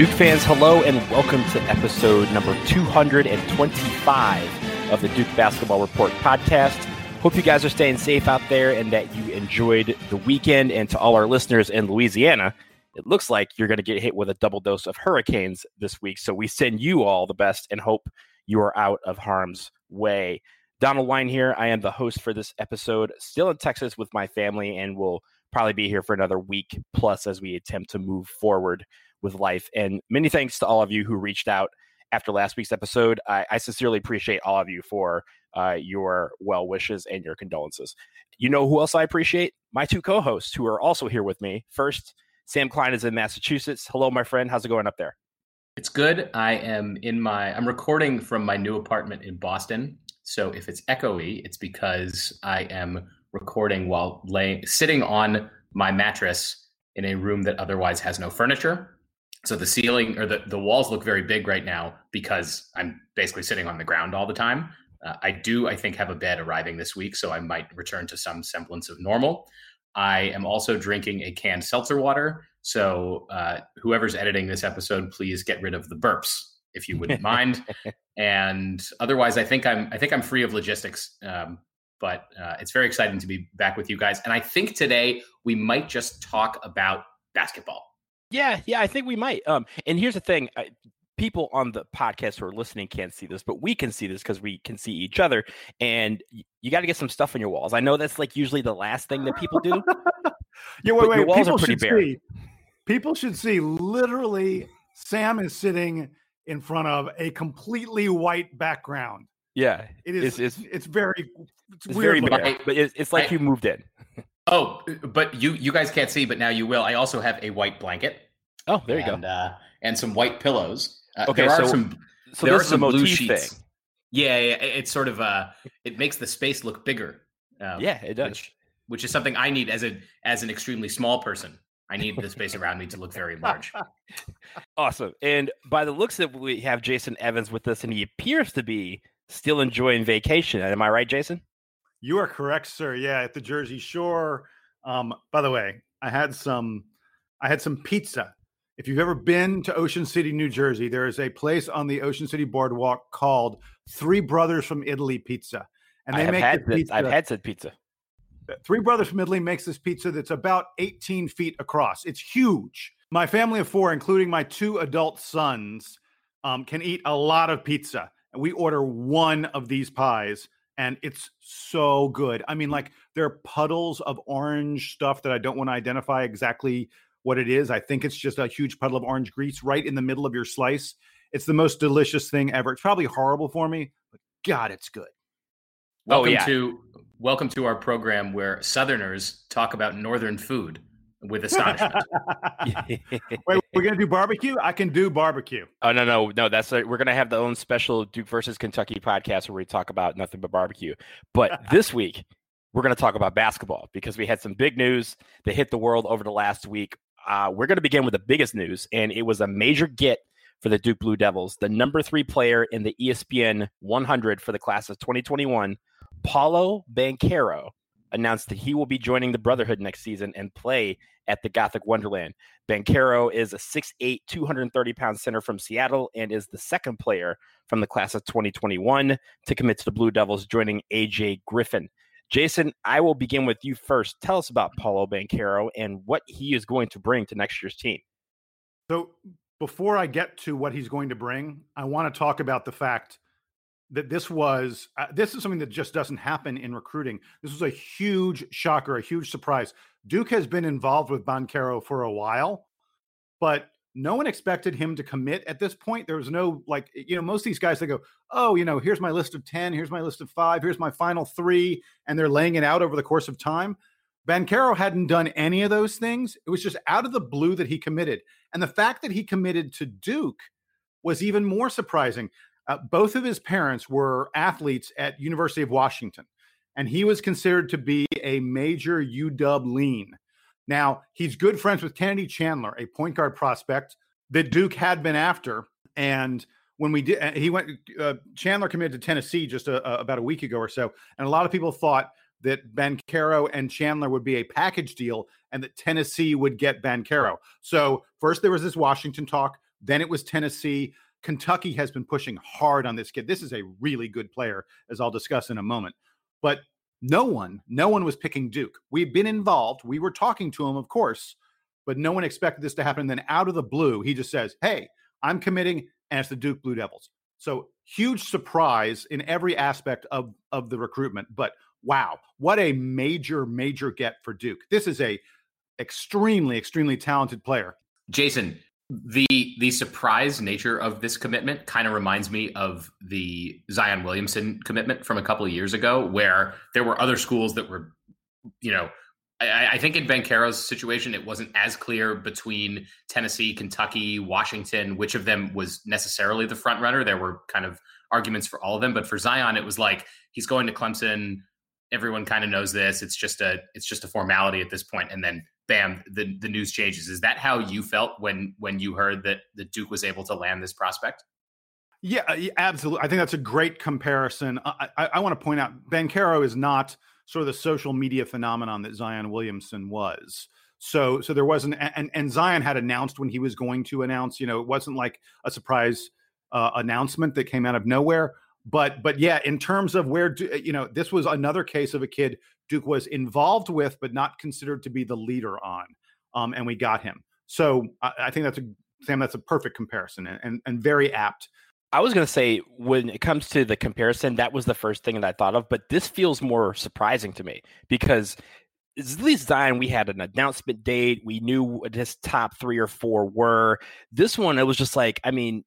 Duke fans, hello and welcome to episode number 225 of the Duke Basketball Report podcast. Hope you guys are staying safe out there and that you enjoyed the weekend. And to all our listeners in Louisiana, it looks like you're going to get hit with a double dose of hurricanes this week. So we send you all the best and hope you are out of harm's way. Donald Wine here. I am the host for this episode, still in Texas with my family, and will probably be here for another week plus as we attempt to move forward with life. And many thanks to all of you who reached out after last week's episode. I, I sincerely appreciate all of you for uh, your well wishes and your condolences. You know who else I appreciate? My two co hosts who are also here with me. First, Sam Klein is in Massachusetts. Hello, my friend. How's it going up there? It's good. I am in my, I'm recording from my new apartment in Boston. So if it's echoey, it's because I am recording while laying, sitting on my mattress in a room that otherwise has no furniture. So the ceiling or the, the walls look very big right now because I'm basically sitting on the ground all the time. Uh, I do, I think, have a bed arriving this week, so I might return to some semblance of normal. I am also drinking a canned seltzer water. So uh, whoever's editing this episode, please get rid of the burps if you wouldn't mind. And otherwise, I think I'm I think I'm free of logistics. Um, but uh, it's very exciting to be back with you guys. And I think today we might just talk about basketball. Yeah, yeah, I think we might. Um, and here's the thing: I, people on the podcast who are listening can't see this, but we can see this because we can see each other. And y- you got to get some stuff on your walls. I know that's like usually the last thing that people do. yeah, wait, wait. your walls people are pretty should bare. see. People should see. Literally, Sam is sitting in front of a completely white background. Yeah, It is. It's- It's, it's- it's very. It's, it's weird very looking. bare, but it's, it's like I- you moved in. Oh, but you you guys can't see, but now you will. I also have a white blanket. Oh, there you go. and, Uh, and some white pillows. Uh, Okay, there are so- some. So there are some blue motif sheets. thing. Yeah, yeah, it- it's sort of uh it makes the space look bigger. Um, Yeah, it does. Which, which is something I need as a as an extremely small person. I need the space around me to look very large. Awesome. And by the looks that we have Jason Evans with us, and he appears to be still enjoying vacation. Am I right, Jason? You are correct, sir. Yeah, at the Jersey Shore. Um, by the way, I had some. I had some pizza. If you've ever been to Ocean City, New Jersey, there is a place on the Ocean City Boardwalk called Three Brothers from Italy Pizza, and they make had this. pizza. I've had said pizza. Three Brothers from Italy makes this pizza that's about 18 feet across. It's huge. My family of four, including my two adult sons, um, can eat a lot of pizza. And we order one of these pies, and it's so good. I mean, like, there are puddles of orange stuff that I don't want to identify exactly what it is. I think it's just a huge puddle of orange grease right in the middle of your slice. It's the most delicious thing ever. It's probably horrible for me, but God, it's good. Oh, Welcome yeah. to welcome to our program where Southerners talk about Northern food with astonishment. Wait, we're gonna do barbecue. I can do barbecue. Oh no no no! That's a, we're gonna have the own special Duke versus Kentucky podcast where we talk about nothing but barbecue. But this week we're gonna talk about basketball because we had some big news that hit the world over the last week. Uh, we're gonna begin with the biggest news, and it was a major get for the Duke Blue Devils. The number three player in the ESPN 100 for the class of 2021, Paolo Banchero, announced that he will be joining the Brotherhood next season and play at the Gothic Wonderland. Banchero is a 6'8, 230 pound center from Seattle and is the second player from the class of 2021 to commit to the Blue Devils, joining AJ Griffin. Jason, I will begin with you first. Tell us about Paolo Banchero and what he is going to bring to next year's team. So before I get to what he's going to bring, I want to talk about the fact that this was uh, this is something that just doesn't happen in recruiting. This was a huge shocker, a huge surprise. Duke has been involved with Banchero for a while, but no one expected him to commit at this point. There was no like, you know, most of these guys they go, oh, you know, here's my list of 10, here's my list of five, here's my final three, and they're laying it out over the course of time. Banchero hadn't done any of those things. It was just out of the blue that he committed. And the fact that he committed to Duke was even more surprising. Uh, both of his parents were athletes at University of Washington, and he was considered to be a major UW lean. Now, he's good friends with Kennedy Chandler, a point guard prospect that Duke had been after. And when we did, uh, he went, uh, Chandler committed to Tennessee just a, a- about a week ago or so. And a lot of people thought that Banchero and Chandler would be a package deal and that Tennessee would get Banchero. So first there was this Washington talk. Then it was Tennessee. Kentucky has been pushing hard on this kid. This is a really good player, as I'll discuss in a moment. But no one, no one was picking Duke. We've been involved. We were talking to him, of course, but no one expected this to happen. And then out of the blue, he just says, Hey, I'm committing, and it's the Duke Blue Devils. So huge surprise in every aspect of, of the recruitment. But wow, what a major, major get for Duke. This is a extremely, extremely talented player. Jason, the the surprise nature of this commitment kind of reminds me of the Zion Williamson commitment from a couple of years ago, where there were other schools that were, you know, I, I think in Banchero's situation, it wasn't as clear between Tennessee, Kentucky, Washington, which of them was necessarily the front runner. There were kind of arguments for all of them, but for Zion, it was like he's going to Clemson. Everyone kind of knows this. It's just a it's just a formality at this point, and then bam, the the news changes. Is that how you felt when when you heard that the Duke was able to land this prospect? Yeah, absolutely. I think that's a great comparison. I, I, I want to point out Banchero is not sort of the social media phenomenon that Zion Williamson was. So so there wasn't and and Zion had announced when he was going to announce, you know, it wasn't like a surprise uh, announcement that came out of nowhere. But but yeah, in terms of where you know, this was another case of a kid Duke was involved with but not considered to be the leader on. Um, and we got him. So I, I think that's a Sam, that's a perfect comparison and, and, and very apt I was going to say when it comes to the comparison, that was the first thing that I thought of, but this feels more surprising to me because at least Zion, we had an announcement date. We knew what his top three or four were. This one, it was just like, I mean,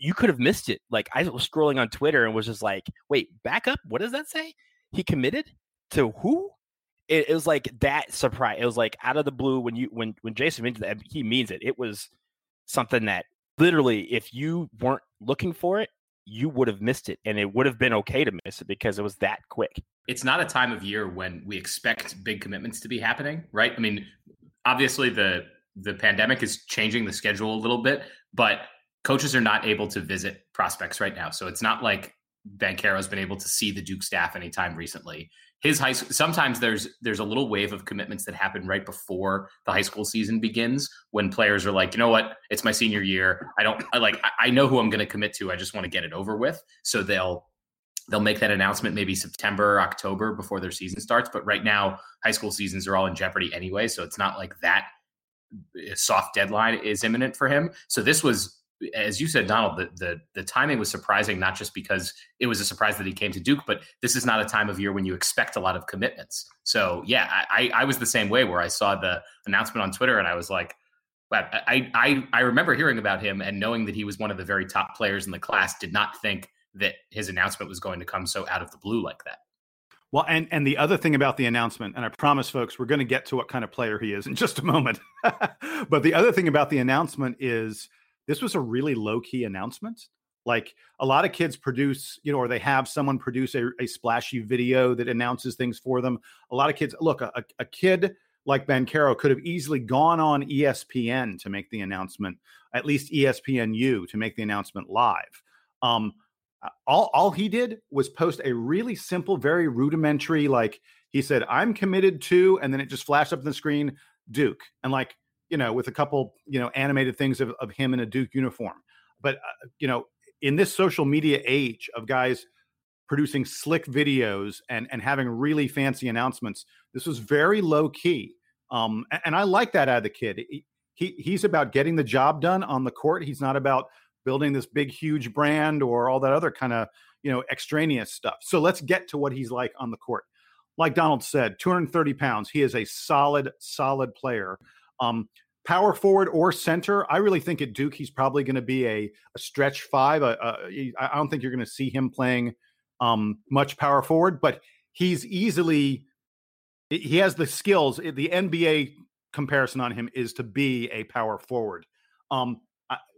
you could have missed it. Like I was scrolling on Twitter and was just like, wait, back up. What does that say? He committed to who? It, it was like that surprise. It was like out of the blue when you when when Jason mentioned that he means it. It was something that literally, if you weren't looking for it, you would have missed it and it would have been okay to miss it because it was that quick. It's not a time of year when we expect big commitments to be happening, right? I mean, obviously the the pandemic is changing the schedule a little bit, but coaches are not able to visit prospects right now. So it's not like Banchero's been able to see the Duke staff anytime recently. His high school sometimes there's there's a little wave of commitments that happen right before the high school season begins when players are like you know what? It's my senior year. I don't I like i know who i'm going to commit to. I just want to get it over with. So they'll they'll make that announcement maybe september october before their season starts. But right now high school seasons are all in jeopardy anyway. So it's not like that eh, soft deadline is imminent for him. So this was as you said, Donald, the, the, the timing was surprising, not just because it was a surprise that he came to Duke, but this is not a time of year when you expect a lot of commitments. So yeah, I, I was the same way where I saw the announcement on Twitter and I was like, wow, I, I, I remember hearing about him and knowing that he was one of the very top players in the class, did not think that his announcement was going to come so out of the blue like that. Well, and and the other thing about the announcement, and I promise folks, we're going to get to what kind of player he is in just a moment. but the other thing about the announcement is this was a really low key announcement. Like a lot of kids produce, you know, or they have someone produce a, a splashy video that announces things for them. A lot of kids, look, a, a kid like Banchero could have easily gone on ESPN to make the announcement, at least ESPNU to make the announcement live. Um, all, all he did was post a really simple, very rudimentary, like he said, I'm committed to, and then it just flashed up on the screen, Duke. And like, you know, with a couple, you know, animated things of, of him in a Duke uniform. But, uh, you know, in this social media age of guys producing slick videos and, and having really fancy announcements, this was very low key. Um, and, and I like that out of the kid. He, he, he's about getting the job done on the court. He's not about building this big, huge brand or all that other kind of, you know, extraneous stuff. So let's get to what he's like on the court. Like Donald said, 230 pounds. He is a solid, solid player. Um, power forward or center, I really think at Duke he's probably going to be a, a, stretch five. A, a, I don't think you're going to see him playing um, much power forward, but he's easily he has the skills. The NBA comparison on him is to be a power forward. Um,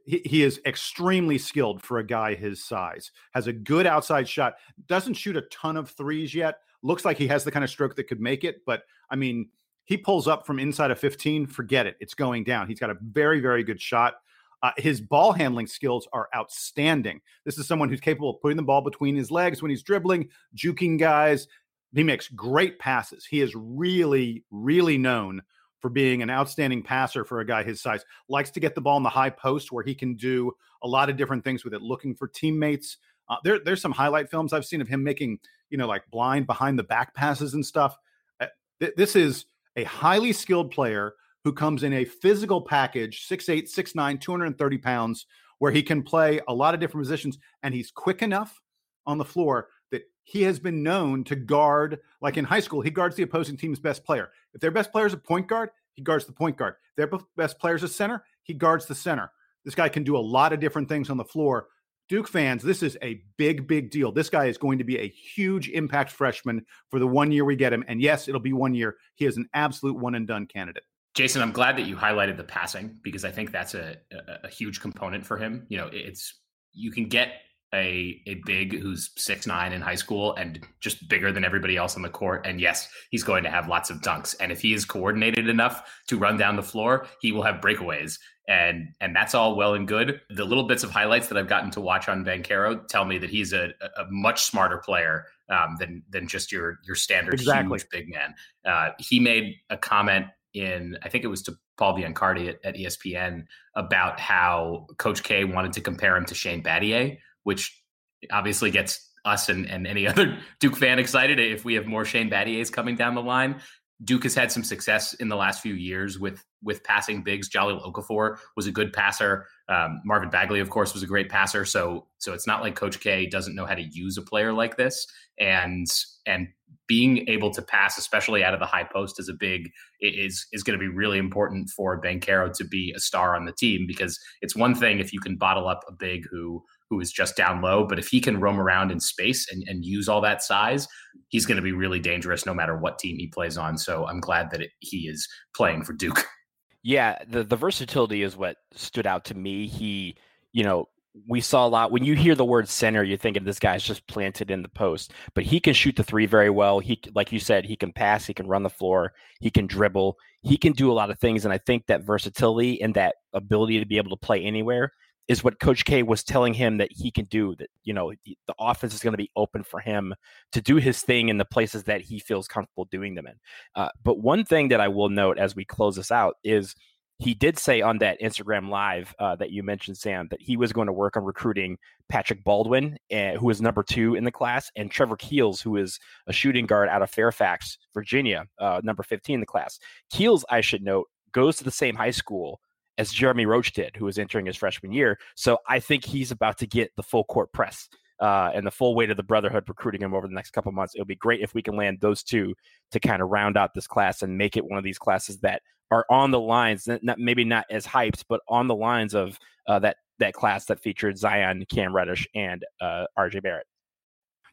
he is extremely skilled for a guy his size. Has a good outside shot. Doesn't shoot a ton of threes yet. Looks like he has the kind of stroke that could make it, but I mean he pulls up from inside of 15, forget it. It's going down. He's got a very, very good shot. Uh, his ball handling skills are outstanding. This is someone who's capable of putting the ball between his legs when he's dribbling, juking guys. He makes great passes. He is really, really known for being an outstanding passer for a guy his size. Likes to get the ball in the high post where he can do a lot of different things with it, looking for teammates. Uh, there, there's some highlight films I've seen of him making, you know, like blind behind the back passes and stuff. Uh, th- this is a highly skilled player who comes in a physical package, 6'8, 6'9, 230 pounds, where he can play a lot of different positions and he's quick enough on the floor that he has been known to guard, like in high school, he guards the opposing team's best player. If their best player is a point guard, he guards the point guard. If their best player is a center, he guards the center. This guy can do a lot of different things on the floor. Duke fans, this is a big, big deal. This guy is going to be a huge impact freshman for the one year we get him. And yes, it'll be one year. He is an absolute one and done candidate. Jason, I'm glad that you highlighted the passing because I think that's a, a, a huge component for him. You know, it's you can get a a big who's six nine in high school and just bigger than everybody else on the court. And yes, he's going to have lots of dunks. And if he is coordinated enough to run down the floor, he will have breakaways. And and that's all well and good. The little bits of highlights that I've gotten to watch on Banchero tell me that he's a, a much smarter player um, than than just your your standard exactly. huge big man. Uh, he made a comment in I think it was to Paul Biancardi at, at ESPN about how Coach K wanted to compare him to Shane Battier which obviously gets us and, and any other Duke fan excited if we have more Shane Battiers coming down the line. Duke has had some success in the last few years with with passing bigs. Jahlil Okafor was a good passer. Um, Marvin Bagley, of course, was a great passer. So so it's not like Coach K doesn't know how to use a player like this. And and being able to pass, especially out of the high post, is a big is is going to be really important for Banchero to be a star on the team because it's one thing if you can bottle up a big who who is just down low. But if he can roam around in space and, and use all that size, he's going to be really dangerous no matter what team he plays on. So I'm glad that it, he is playing for Duke. Yeah, the, the versatility is what stood out to me. He, you know, we saw a lot when you hear the word center you're thinking this guy's just planted in the post but he can shoot the three very well he like you said he can pass he can run the floor he can dribble he can do a lot of things and i think that versatility and that ability to be able to play anywhere is what Coach K was telling him that he can do. That you know the offense is going to be open for him to do his thing in the places that he feels comfortable doing them in. Uh, but one thing that I will note as we close this out is he did say on that Instagram live uh, that you mentioned, Sam, that he was going to work on recruiting Patrick Baldwin, uh, who is number two in the class, and Trevor Keels, who is a shooting guard out of Fairfax, Virginia, uh, number 15 in the class. Keels, I should note, goes to the same high school as Jeremy Roach did, who was entering his freshman year. So I think he's about to get the full court press uh, and the full weight of the brotherhood recruiting him over the next couple months. It'll be great if we can land those two to kind of round out this class and make it one of these classes that are on the lines, not, maybe not as hyped, but on the lines of uh, that that class that featured Zion, Cam Reddish, and uh, RJ Barrett.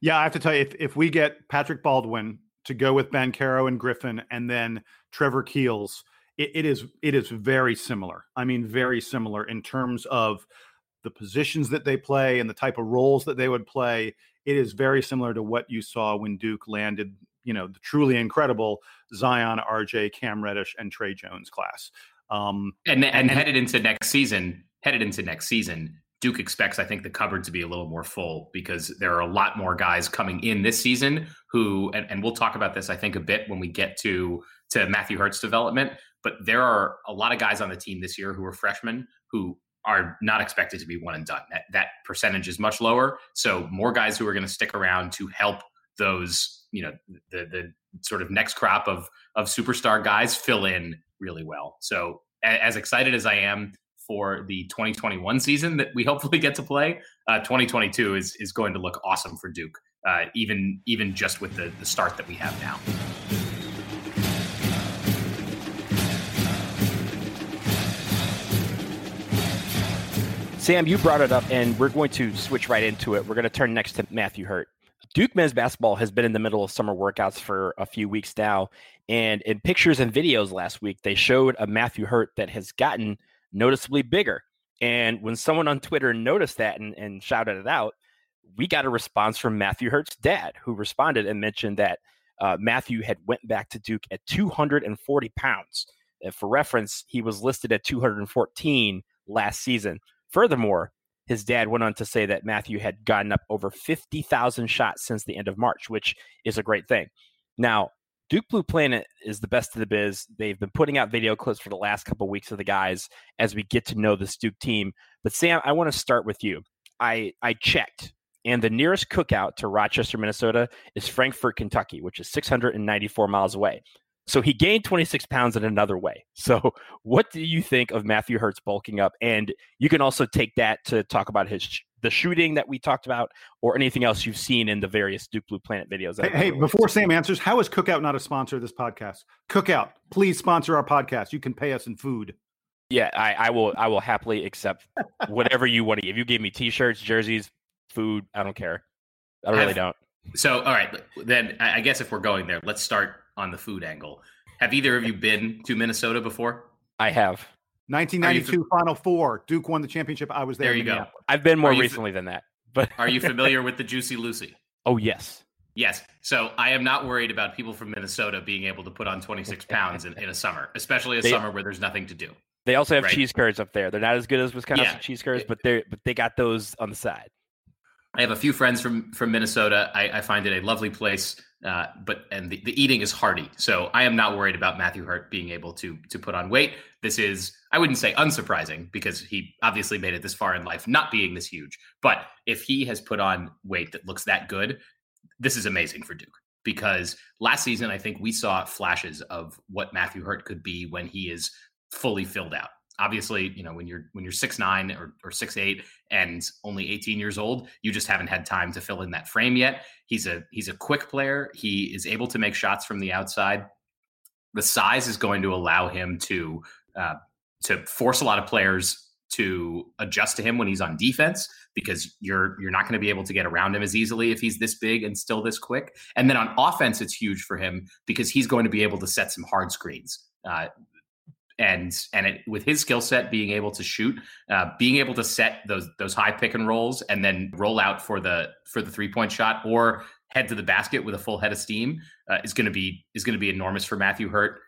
Yeah, I have to tell you, if, if we get Patrick Baldwin to go with Banchero and Griffin, and then Trevor Keels – it, it is it is very similar. I mean, very similar in terms of the positions that they play and the type of roles that they would play. It is very similar to what you saw when Duke landed, you know, the truly incredible Zion, RJ, Cam Reddish, and Trey Jones class. Um, and, and, and headed into next season, headed into next season, Duke expects, I think, the cupboard to be a little more full because there are a lot more guys coming in this season who, and, and we'll talk about this, I think, a bit when we get to to Matthew Hurt's development. But there are a lot of guys on the team this year who are freshmen who are not expected to be one and done. That, that percentage is much lower. So more guys who are going to stick around to help those, you know, the the sort of next crop of of superstar guys fill in really well. So as excited as I am for the 2021 season that we hopefully get to play, uh, 2022 is is going to look awesome for Duke, uh, even even just with the, the start that we have now. Sam, you brought it up, and we're going to switch right into it. We're going to turn next to Matthew Hurt. Duke men's basketball has been in the middle of summer workouts for a few weeks now. And in pictures and videos last week, they showed a Matthew Hurt that has gotten noticeably bigger. And when someone on Twitter noticed that and, and shouted it out, we got a response from Matthew Hurt's dad, who responded and mentioned that uh, Matthew had went back to Duke at 240 pounds. And for reference, he was listed at 214 last season. Furthermore, his dad went on to say that Matthew had gotten up over 50,000 shots since the end of March, which is a great thing. Now, Duke Blue Planet is the best of the biz. They've been putting out video clips for the last couple of weeks of the guys as we get to know this Duke team. But Sam, I want to start with you. I I checked, and the nearest cookout to Rochester, Minnesota, is Frankfort, Kentucky, which is 694 miles away. So he gained 26 pounds in another way. So, what do you think of Matthew Hurt's bulking up? And you can also take that to talk about his the shooting that we talked about, or anything else you've seen in the various Duke Blue Planet videos. Hey, hey before Sam answers, how is Cookout not a sponsor of this podcast? Cookout, please sponsor our podcast. You can pay us in food. Yeah, I, I will. I will happily accept whatever you want to. If you give me T-shirts, jerseys, food, I don't care. I really don't. So, all right, then I guess if we're going there, let's start on the food angle. Have either of you been to Minnesota before? I have. 1992 Final Four. Duke won the championship. I was there. There you go. I've been more recently than that. But are you familiar with the Juicy Lucy? Oh yes. Yes. So I am not worried about people from Minnesota being able to put on 26 pounds in, in a summer, especially a they, summer where there's nothing to do. They also have right? cheese curds up there. They're not as good as Wisconsin yeah. cheese curds, but they but they got those on the side. I have a few friends from from Minnesota. I, I find it a lovely place, uh, but and the, the eating is hearty. So I am not worried about Matthew Hurt being able to to put on weight. This is I wouldn't say unsurprising because he obviously made it this far in life, not being this huge. But if he has put on weight that looks that good, this is amazing for Duke. Because last season, I think we saw flashes of what Matthew Hurt could be when he is fully filled out obviously you know when you're when you're six nine or, or six eight and only 18 years old you just haven't had time to fill in that frame yet he's a he's a quick player he is able to make shots from the outside the size is going to allow him to uh, to force a lot of players to adjust to him when he's on defense because you're you're not going to be able to get around him as easily if he's this big and still this quick. And then on offense, it's huge for him because he's going to be able to set some hard screens. Uh, and and it, with his skill set, being able to shoot, uh, being able to set those those high pick and rolls, and then roll out for the for the three point shot, or head to the basket with a full head of steam, uh, is going to be is going to be enormous for Matthew Hurt.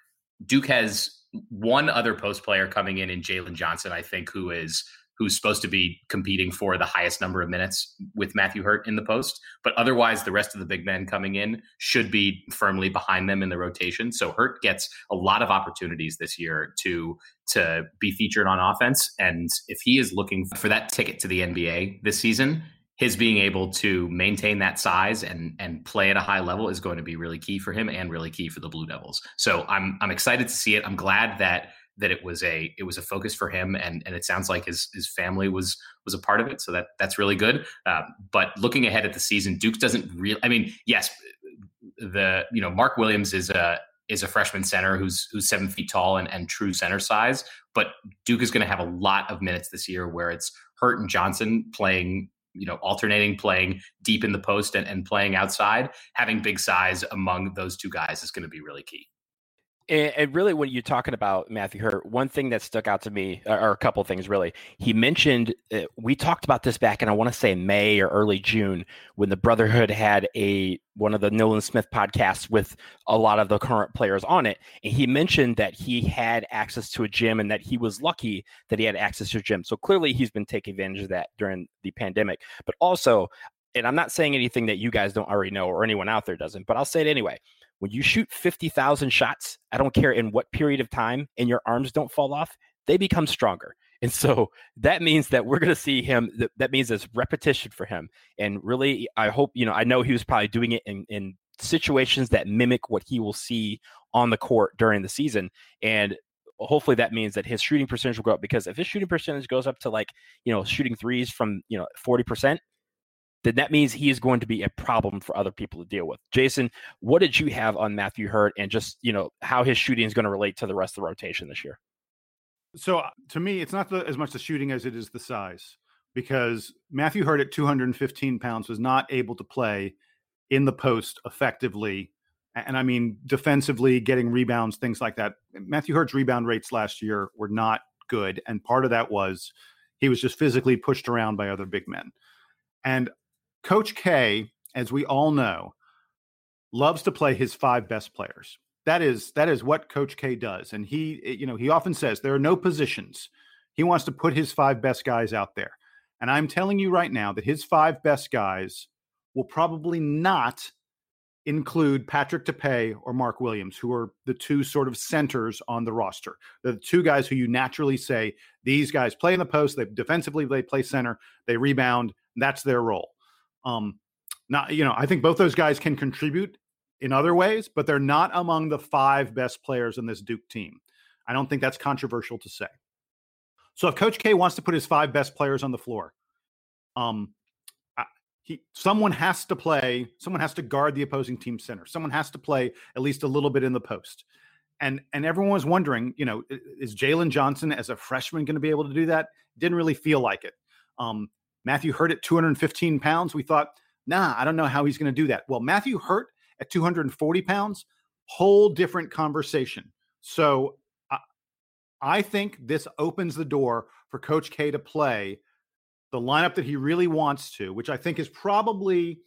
Duke has one other post player coming in in Jalen Johnson, I think, who is who's supposed to be competing for the highest number of minutes with Matthew Hurt in the post. But otherwise, the rest of the big men coming in should be firmly behind them in the rotation. So Hurt gets a lot of opportunities this year to to be featured on offense. And if he is looking for that ticket to the NBA this season, his being able to maintain that size and and play at a high level is going to be really key for him and really key for the Blue Devils. So I'm I'm excited to see it. I'm glad that that it was a it was a focus for him, and and it sounds like his his family was was a part of it. So that that's really good. Uh, but looking ahead at the season, Duke doesn't really. I mean, yes, the you know Mark Williams is a is a freshman center who's who's seven feet tall and, and true center size. But Duke is going to have a lot of minutes this year where it's Hurt and Johnson playing you know, alternating playing deep in the post and, and playing outside, having big size among those two guys is going to be really key. And, and, really, when you're talking about Matthew Hurt, one thing that stuck out to me, or a couple things really, he mentioned uh, we talked about this back in I want to say May or early June when the Brotherhood had a one of the Nolan Smith podcasts with a lot of the current players on it, and he mentioned that he had access to a gym and that he was lucky that he had access to a gym. So clearly, he's been taking advantage of that during the pandemic. But also, and I'm not saying anything that you guys don't already know or anyone out there doesn't, but I'll say it anyway when you shoot 50,000 shots, I don't care in what period of time, and your arms don't fall off, they become stronger. And so that means that we're going to see him. That, that means it's repetition for him. And really, I hope, you know, I know he was probably doing it in, in situations that mimic what he will see on the court during the season. And hopefully that means that his shooting percentage will go up because if his shooting percentage goes up to like, you know, shooting threes from, you know, 40%, then that means he is going to be a problem for other people to deal with. Jason, what did you have on Matthew Hurt and just, you know, how his shooting is going to relate to the rest of the rotation this year? So uh, to me, it's not the, as much the shooting as it is the size because Matthew Hurt at 215 pounds was not able to play in the post effectively. And I mean, defensively, getting rebounds, things like that. Matthew Hurt's rebound rates last year were not good. And part of that was he was just physically pushed around by other big men. And Coach K, as we all know, loves to play his five best players. That is that is what Coach K does, and he eh, you know he often says there are no positions. He wants to put his five best guys out there, and I'm telling you right now that his five best guys will probably not include Patrick Tape or Mark Williams, who are the two sort of centers on the roster. They're the two guys who you naturally say these guys play in the post. They defensively they play center. They rebound. That's their role. Um, not you know I think both those guys can contribute in other ways, but they're not among the five best players in this Duke team. I don't think that's controversial to say. So if Coach K wants to put his five best players on the floor, um, he someone has to play, someone has to guard the opposing team center. Someone has to play at least a little bit in the post. And and everyone was wondering, you know, is Jalen Johnson as a freshman going to be able to do that? Didn't really feel like it. Um, Matthew Hurt at 215 pounds, we thought, nah, I don't know how he's going to do that. Well, Matthew Hurt at 240 pounds, whole different conversation. So I think this opens the door for Coach K to play the lineup that he really wants to, which I think is probably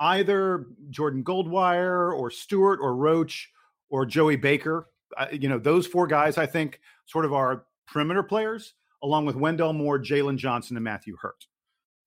either Jordan Goldwire or Steward or Roach or Joey Baker. you know, those four guys, I think, sort of are perimeter players, along with Wendell Moore, Jalen Johnson, and Matthew Hurt.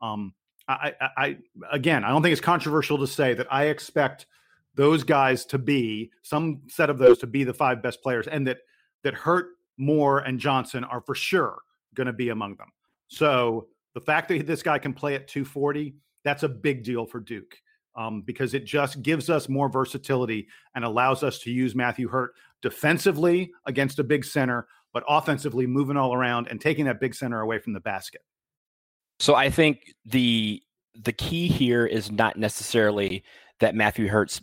Um, I, I, I, again, I don't think it's controversial to say that I expect those guys to be some set of those to be the five best players, and that that Hurt Moore, and Johnson are for sure going to be among them. So the fact that this guy can play at 240, that's a big deal for Duke um, because it just gives us more versatility and allows us to use Matthew Hurt defensively against a big center, but offensively moving all around and taking that big center away from the basket. So I think the the key here is not necessarily that Matthew Hurt's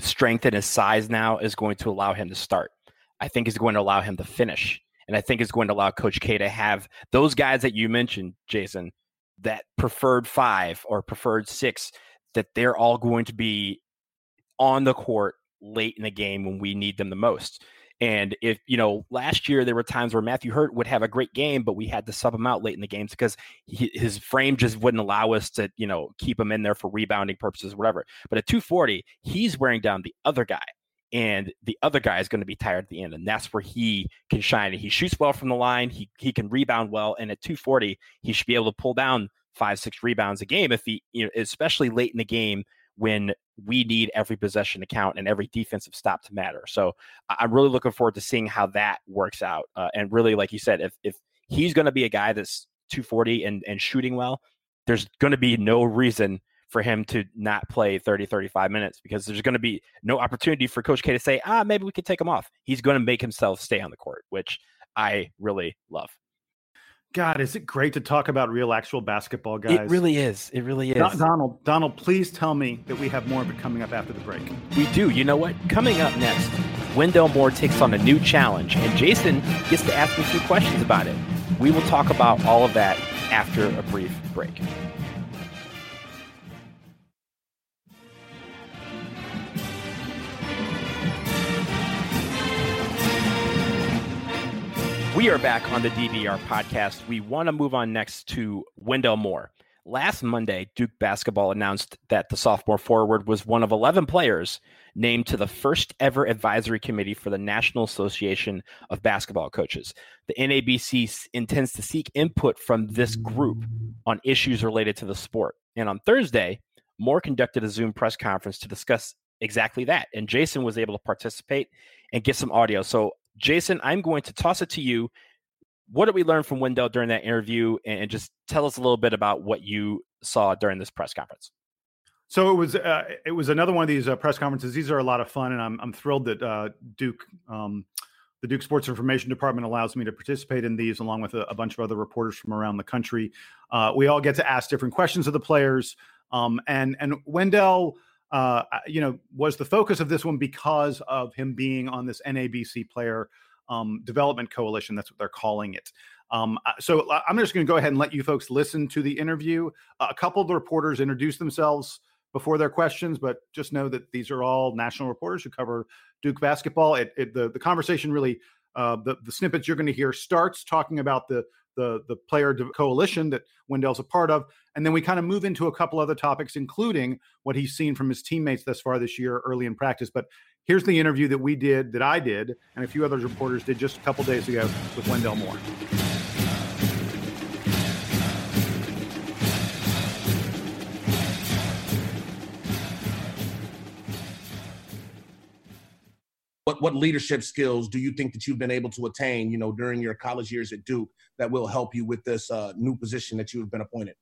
strength and his size now is going to allow him to start. I think is going to allow him to finish. And I think is going to allow Coach K to have those guys that you mentioned, Jason, that preferred five or preferred six, that they're all going to be on the court late in the game when we need them the most. And if, you know, last year there were times where Matthew Hurt would have a great game, but we had to sub him out late in the games because he, his frame just wouldn't allow us to, you know, keep him in there for rebounding purposes, or whatever. But at 240, he's wearing down the other guy and the other guy is going to be tired at the end, and that's where he can shine. He shoots well from the line. He he can rebound well, and at 240, he should be able to pull down five six rebounds a game if he, you know, especially late in the game when we need every possession to count and every defensive stop to matter. So I'm really looking forward to seeing how that works out. Uh, and really, like you said, if if he's going to be a guy that's 240 and and shooting well, there's going to be no reason for him to not play 30, 35 minutes because there's going to be no opportunity for Coach K to say, ah, maybe we could take him off. He's going to make himself stay on the court, which I really love. God, is it great to talk about real actual basketball, guys? It really is. It really is. Donald, Donald, please tell me that we have more of it coming up after the break. We do. You know what? Coming up next, Wendell Moore takes on a new challenge, and Jason gets to ask me a few questions about it. We will talk about all of that after a brief break. We are back on the DBR podcast. We want to move on next to Wendell Moore. Last Monday, Duke basketball announced that the sophomore forward was one of 11 players named to the first ever advisory committee for the National Association of Basketball Coaches. The NABC intends to seek input from this group on issues related to the sport. And on Thursday, Moore conducted a Zoom press conference to discuss exactly that. And Jason was able to participate and get some audio. So Jason, I'm going to toss it to you. What did we learn from Wendell during that interview? And just tell us a little bit about what you saw during this press conference. So it was uh, it was another one of these uh, press conferences. These are a lot of fun, and I'm I'm thrilled that uh, Duke, um, the Duke Sports Information Department, allows me to participate in these, along with a, a bunch of other reporters from around the country. Uh, we all get to ask different questions of the players, um, and and Wendell uh, you know, was the focus of this one because of him being on this NABC player um, development coalition. That's what they're calling it. Um, so I'm just going to go ahead and let you folks listen to the interview. Uh, a couple of the reporters introduced themselves before their questions, but just know that these are all national reporters who cover Duke basketball. It, it, the the conversation really, uh, the the snippets you're going to hear starts talking about the the the player coalition that Wendell's a part of, and then we kind of move into a couple other topics, including what he's seen from his teammates thus far this year, early in practice. But here's the interview that we did, that I did, and a few other reporters did just a couple days ago with Wendell Moore. what what leadership skills do you think that you've been able to attain, you know, during your college years at Duke that will help you with this uh, new position that you have been appointed?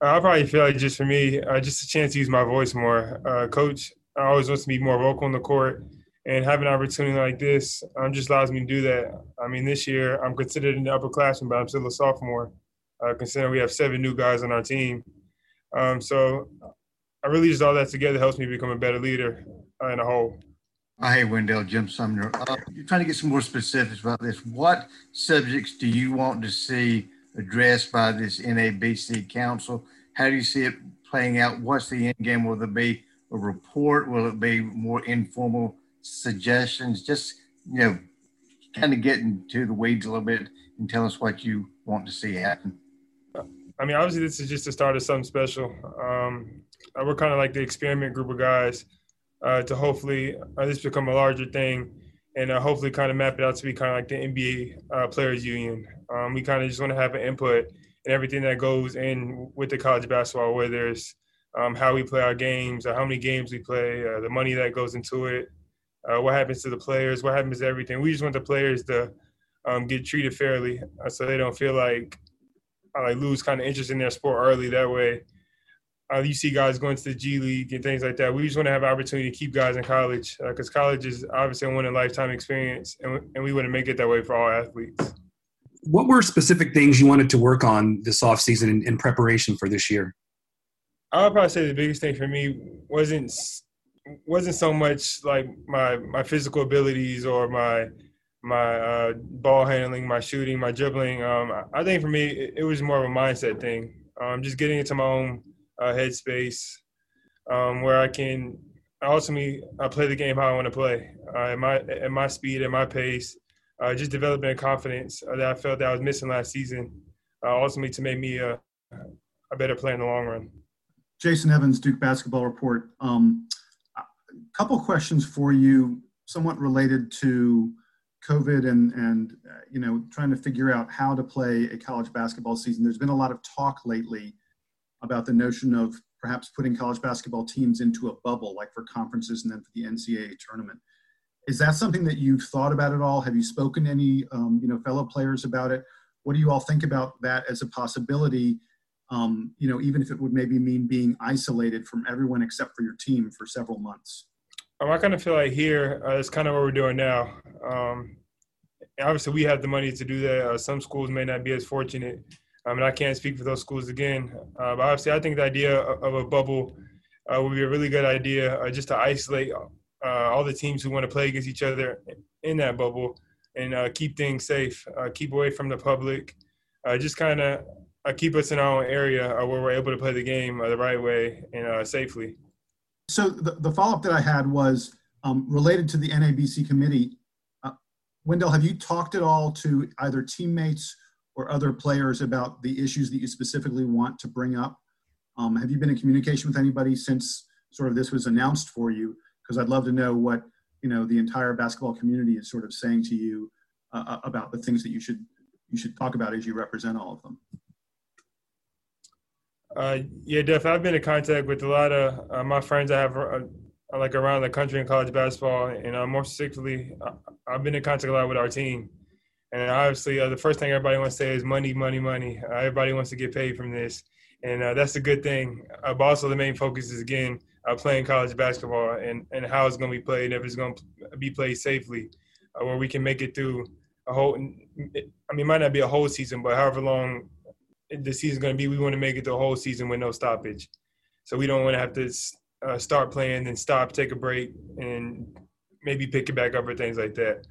I probably feel like just for me, uh, just a chance to use my voice more. Uh, coach I always wants to be more vocal on the court, and have an opportunity like this um, just allows me to do that. I mean, this year I'm considered an upperclassman, but I'm still a sophomore. Uh, considering we have seven new guys on our team, um, so I really just all that together helps me become a better leader uh, in a whole. Hey, Wendell, Jim Sumner. Uh, you're trying to get some more specifics about this. What subjects do you want to see addressed by this NABC council? How do you see it playing out? What's the end game? Will there be a report? Will it be more informal suggestions? Just, you know, kind of get into the weeds a little bit and tell us what you want to see happen. I mean, obviously, this is just the start of something special. Um, we're kind of like the experiment group of guys uh, to hopefully uh, this become a larger thing and uh, hopefully kind of map it out to be kind of like the NBA uh, Players Union. Um, we kind of just want to have an input in everything that goes in with the college basketball, whether it's um, how we play our games, how many games we play, uh, the money that goes into it, uh, what happens to the players, what happens to everything. We just want the players to um, get treated fairly so they don't feel like like lose kind of interest in their sport early. That way, uh, you see guys going to the G League and things like that. We just want to have opportunity to keep guys in college because uh, college is obviously a one in lifetime experience, and, and we want to make it that way for all athletes. What were specific things you wanted to work on this offseason in, in preparation for this year? I would probably say the biggest thing for me wasn't wasn't so much like my my physical abilities or my my uh, ball handling, my shooting, my dribbling. Um, I think for me, it, it was more of a mindset thing. Um, just getting into my own uh, headspace um, where I can ultimately I play the game how I want to play uh, at my at my speed, at my pace. Uh, just developing a confidence that I felt that I was missing last season, uh, ultimately to make me a, a better player in the long run. Jason Evans, Duke Basketball Report. Um, a couple questions for you, somewhat related to COVID and and uh, you know trying to figure out how to play a college basketball season. There's been a lot of talk lately about the notion of perhaps putting college basketball teams into a bubble, like for conferences and then for the NCAA tournament. Is that something that you've thought about at all? Have you spoken to any um, you know fellow players about it? What do you all think about that as a possibility? Um, you know, even if it would maybe mean being isolated from everyone except for your team for several months. Um, I kind of feel like here uh, kind of what we're doing now. Um, obviously, we have the money to do that. Uh, some schools may not be as fortunate I mean, I can't speak for those schools again, uh, but obviously, I think the idea of a bubble uh, would be a really good idea, uh, just to isolate uh, all the teams who want to play against each other in that bubble and uh, keep things safe, uh, keep away from the public, just kind of keep us in our own area where we're able to play the game the right way and safely. So the, the follow-up that I had was um, related to the NABC committee. Wendell, have you talked at all to either teammates or other players about the issues that you specifically want to bring up? Um, have you been in communication with anybody since sort of this was announced for you? Because I'd love to know what you know the entire basketball community is sort of saying to you uh, uh about the things that you should you should talk about as you represent all of them. Uh, yeah, Def. I've been in contact with a lot of uh, my friends I have uh, like around the country in college basketball, and uh, more specifically, I've been in contact a lot with our team. And obviously, uh, the first thing everybody wants to say is money, money, money. Uh, everybody wants to get paid from this, and uh, that's a good thing. Uh, but also, the main focus is again uh, playing college basketball and and how it's going to be played, if it's going to be played safely, uh, where we can make it through a whole. I mean, it might not be a whole season, but however long the season's going to be, we want to make it the whole season with no stoppage. So we don't want to have to start playing, then stop, take a break, and maybe pick it back up or things like that.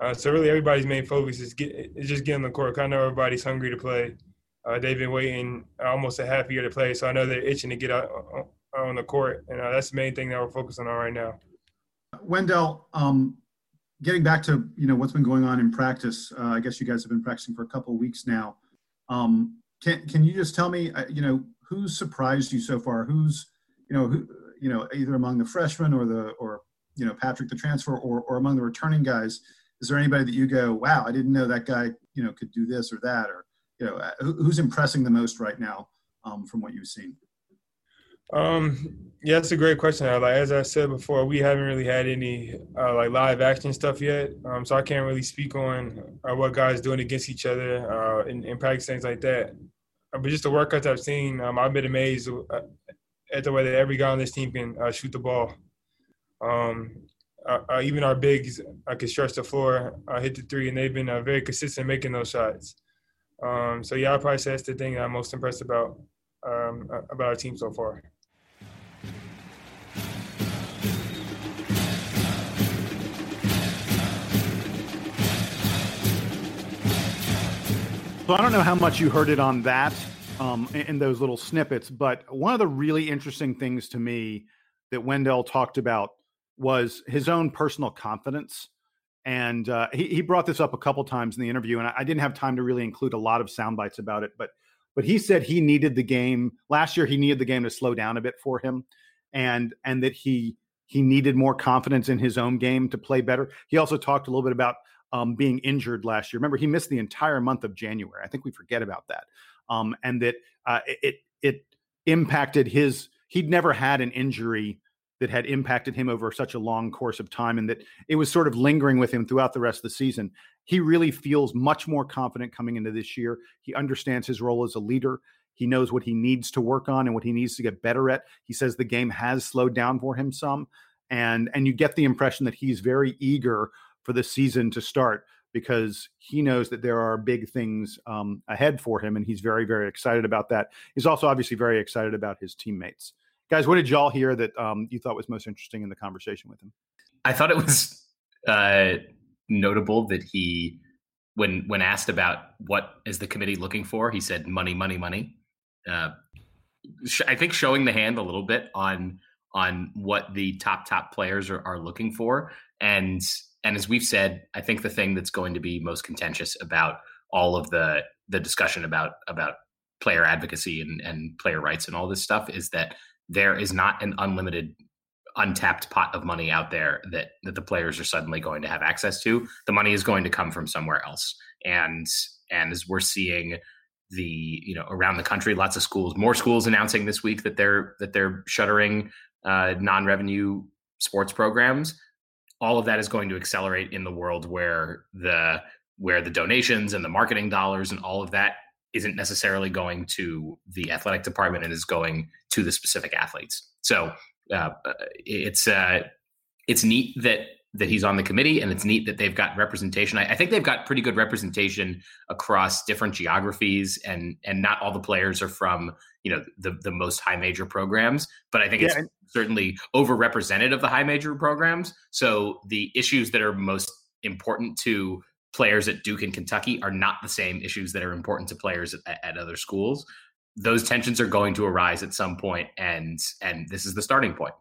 Uh, so really, everybody's main focus is get is just getting the court. I know everybody's hungry to play. Uh, they've been waiting almost a half year to play, so I know they're itching to get out on the court, and uh, that's the main thing that we're focusing on right now. Wendell, um, getting back to you know what's been going on in practice. Uh, I guess you guys have been practicing for a couple weeks now. Um, can can you just tell me, uh, you know, who's surprised you so far? Who's you know who you know either among the freshmen or the or you know Patrick the transfer or or among the returning guys? Is there anybody that you go, wow, I didn't know that guy, you know, could do this or that, or you know, who's impressing the most right now um, from what you've seen? Um, Yeah, that's a great question. Like as I said before, we haven't really had any uh, like live action stuff yet, um, so I can't really speak on uh, what guys doing against each other uh, in, in practice things like that. Uh, but just the workouts I've seen, um, I've been amazed uh, at the way that every guy on this team can uh, shoot the ball. Um, even our bigs I can stretch the floor, hit the three, and they've been very consistent making those shots. Um, so yeah, I probably say that's the thing I'm most impressed about um, about our team so far. So I don't know how much you heard it on that um, in those little snippets, but one of the really interesting things to me that Wendell talked about was his own personal confidence. And uh, he, he brought this up a couple times in the interview, and I, I didn't have time to really include a lot of sound bites about it. But but he said he needed the game last year. He needed the game to slow down a bit for him, and and that he he needed more confidence in his own game to play better. He also talked a little bit about um, being injured last year. Remember, he missed the entire month of January. I think we forget about that, um, and that uh, it it impacted his. He'd never had an injury that had impacted him over such a long course of time, and that it was sort of lingering with him throughout the rest of the season. He really feels much more confident coming into this year. He understands his role as a leader. He knows what he needs to work on and what he needs to get better at. He says the game has slowed down for him some, and and you get the impression that he's very eager for the season to start because he knows that there are big things um, ahead for him, and he's very, very excited about that. He's also obviously very excited about his teammates. Guys, what did y'all hear that um, you thought was most interesting in the conversation with him? I thought it was uh, notable that he, when when asked about what is the committee looking for, he said money, money, money. Uh, I think showing the hand a little bit on on what the top top players are, are looking for, and and as we've said, I think the thing that's going to be most contentious about all of the the discussion about about player advocacy and, and player rights and all this stuff is that there is not an unlimited untapped pot of money out there that that the players are suddenly going to have access to. The money is going to come from somewhere else. And and as we're seeing the you know around the country lots of schools more schools announcing this week that they're that they're shuttering uh, non-revenue sports programs all of that is going to accelerate in the world where the where the donations and the marketing dollars and all of that isn't necessarily going to the athletic department and is going to the specific athletes. So uh, it's uh, it's neat that that he's on the committee, and it's neat that they've got representation. I, I, think they've got pretty good representation across different geographies, and and not all the players are from you know the the most high major programs, but I think yeah. it's certainly overrepresented of the high major programs. So the issues that are most important to players at Duke and Kentucky are not the same issues that are important to players at, at other schools. Those tensions are going to arise at some point, and and this is the starting point.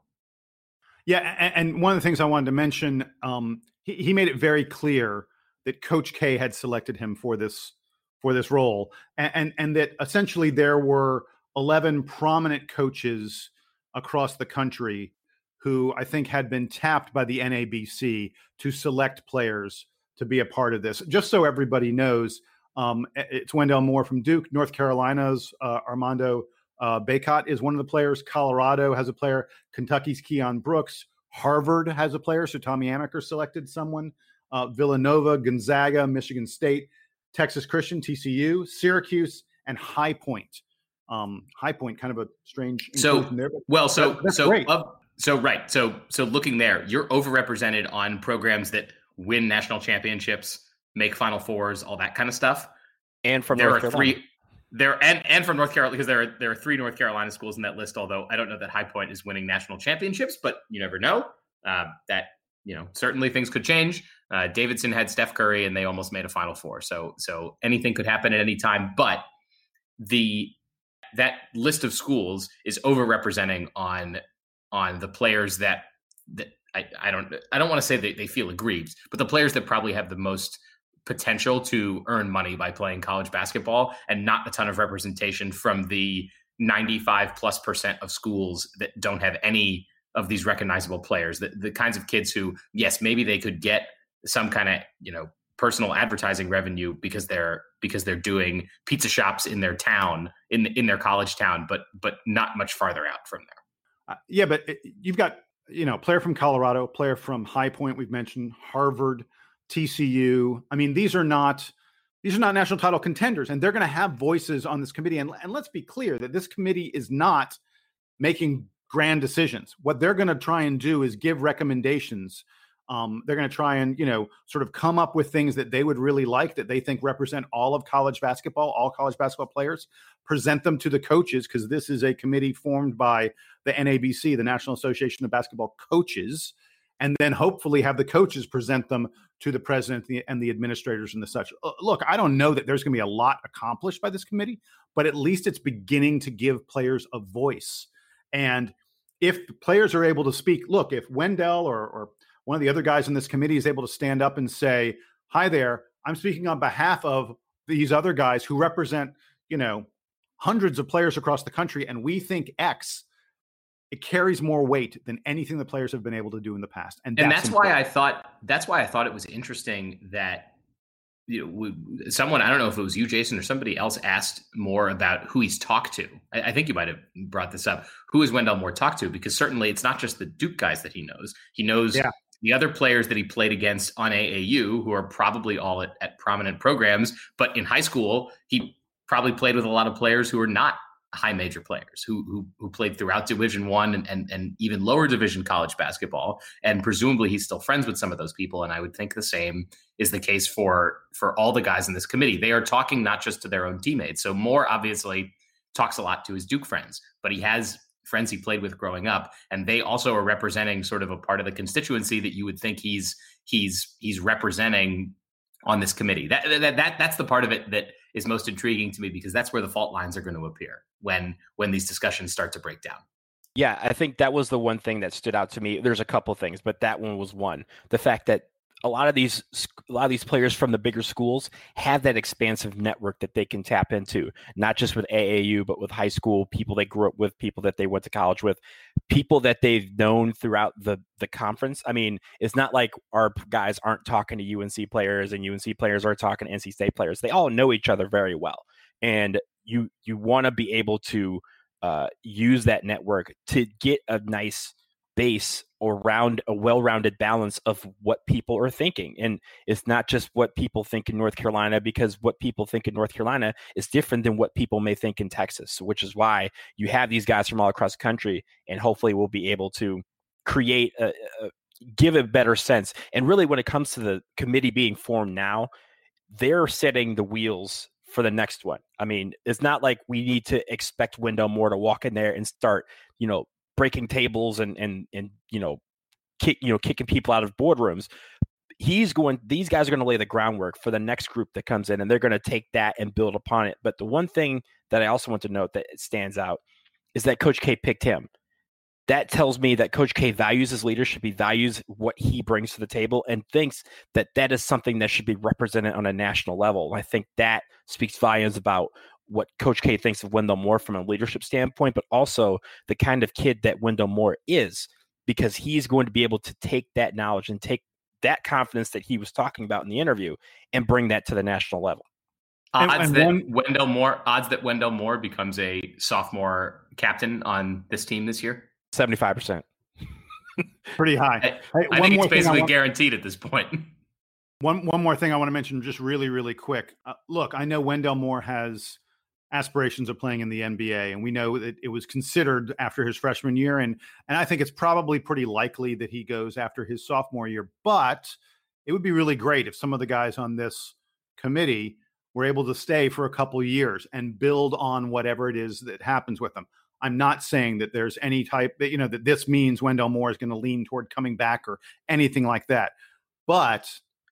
Yeah, and, one of the things I wanted to mention, um, he, he made it very clear that Coach K had selected him for this for this role, and, and, and that essentially there were eleven prominent coaches across the country who I think had been tapped by the NABC to select players to be a part of this. Just so everybody knows, um, it's Wendell Moore from Duke, North Carolina's uh, Armando uh, Bacot is one of the players. Colorado has a player. Kentucky's Keion Brooks. Harvard has a player. So Tommy Amaker selected someone. Uh, Villanova, Gonzaga, Michigan State, Texas Christian, TCU, Syracuse, and High Point. Um, High Point, kind of a strange. So there, well, so that, so uh, so right. So so looking there, you're overrepresented on programs that win national championships, make Final Fours, all that kind of stuff. And from there North are Carolina. three there and and from North Carolina because there are there are three North Carolina schools in that list. Although I don't know that High Point is winning national championships, but you never know. Uh, that you know certainly things could change. Uh, Davidson had Steph Curry and they almost made a Final Four, so so anything could happen at any time. But the that list of schools is overrepresenting on on the players that that I, I don't I don't want to say that they feel aggrieved, but the players that probably have the most potential to earn money by playing college basketball and not a ton of representation from the 95 plus percent of schools that don't have any of these recognizable players the, the kinds of kids who yes maybe they could get some kind of you know personal advertising revenue because they're because they're doing pizza shops in their town in in their college town but but not much farther out from there. Uh, yeah, but it, you've got you know player from Colorado, player from High Point. We've mentioned Harvard, TCU. I mean, these are not these are not national title contenders, and they're going to have voices on this committee. And, and let's be clear that this committee is not making grand decisions. What they're going to try and do is give recommendations. Um, they're going to try and you know sort of come up with things that they would really like that they think represent all of college basketball, all college basketball players. Present them to the coaches because this is a committee formed by the NABC, the National Association of Basketball Coaches, and then hopefully have the coaches present them to the president and the administrators and the such. Uh, look, I don't know that there's going to be a lot accomplished by this committee, but at least it's beginning to give players a voice. And if players are able to speak, look, if Wendell or, or one of the other guys in this committee is able to stand up and say, "Hi there, I'm speaking on behalf of these other guys who represent, you know, hundreds of players across the country, and we think X." it carries more weight than anything the players have been able to do in the past. And that's, and that's why I thought that's why I thought it was interesting that you know, someone I don't know if it was you, Jason, or somebody else asked more about who he's talked to. I, I, think you might have brought this up. Who is Wendell Moore talked to? Because certainly it's not just the Duke guys that he knows. He knows yeah. The other players that he played against on AAU, who are probably all at, at prominent programs. But in high school, he probably played with a lot of players who are not high major players who who, who played throughout Division One and, and and even lower division college basketball, and presumably he's still friends with some of those people. And I would think the same is the case for for all the guys in this committee. They are talking not just to their own teammates. So Moore obviously talks a lot to his Duke friends, but he has friends he played with growing up, and they also are representing sort of a part of the constituency that you would think he's he's he's representing on this committee. That that, that that's the part of it that is most intriguing to me because that's where the fault lines are going to appear when when these discussions start to break down. Yeah, I think that was the one thing that stood out to me. There's a couple things, but that one was one. The fact that a lot of these a lot of these players from the bigger schools have that expansive network that they can tap into not just with AAU but with high school people they grew up with people that they went to college with people that they've known throughout the the conference. I mean it's not like our guys aren't talking to UNC players and UNC players are talking to NC State players. They all know each other very well. And you you want to be able to uh, use that network to get a nice base or round a well-rounded balance of what people are thinking and it's not just what people think in north carolina because what people think in north carolina is different than what people may think in texas which is why you have these guys from all across the country and hopefully we'll be able to create a, a give a better sense and really when it comes to the committee being formed now they're setting the wheels for the next one. I mean, it's not like we need to expect Wendell Moore to walk in there and start, you know, breaking tables and and and you know kick you know kicking people out of boardrooms he's going these guys are going to lay the groundwork for the next group that comes in and they're going to take that and build upon it. But the one thing that i also want to note that stands out is that coach k picked him. That tells me that coach k values his leadership. He values what he brings to the table and thinks that that is something that should be represented on a national level. And i think that speaks volumes about what Coach K thinks of Wendell Moore from a leadership standpoint, but also the kind of kid that Wendell Moore is, because he's going to be able to take that knowledge and take that confidence that he was talking about in the interview and bring that to the national level. Odds and, and that one, Wendell Moore odds that Wendell Moore becomes a sophomore captain on this team this year? Seventy five percent. Pretty high. I, hey, I think it's basically want, guaranteed at this point. One one more thing I want to mention, just really really quick. Uh, look, I know Wendell Moore has aspirations of playing in the NBA, and we know that it was considered after his freshman year, and and I think it's probably pretty likely that he goes after his sophomore year. But it would be really great if some of the guys on this committee were able to stay for a couple years and build on whatever it is that happens with them. I'm not saying that there's any type that you know that this means Wendell Moore is going to lean toward coming back or anything like that. But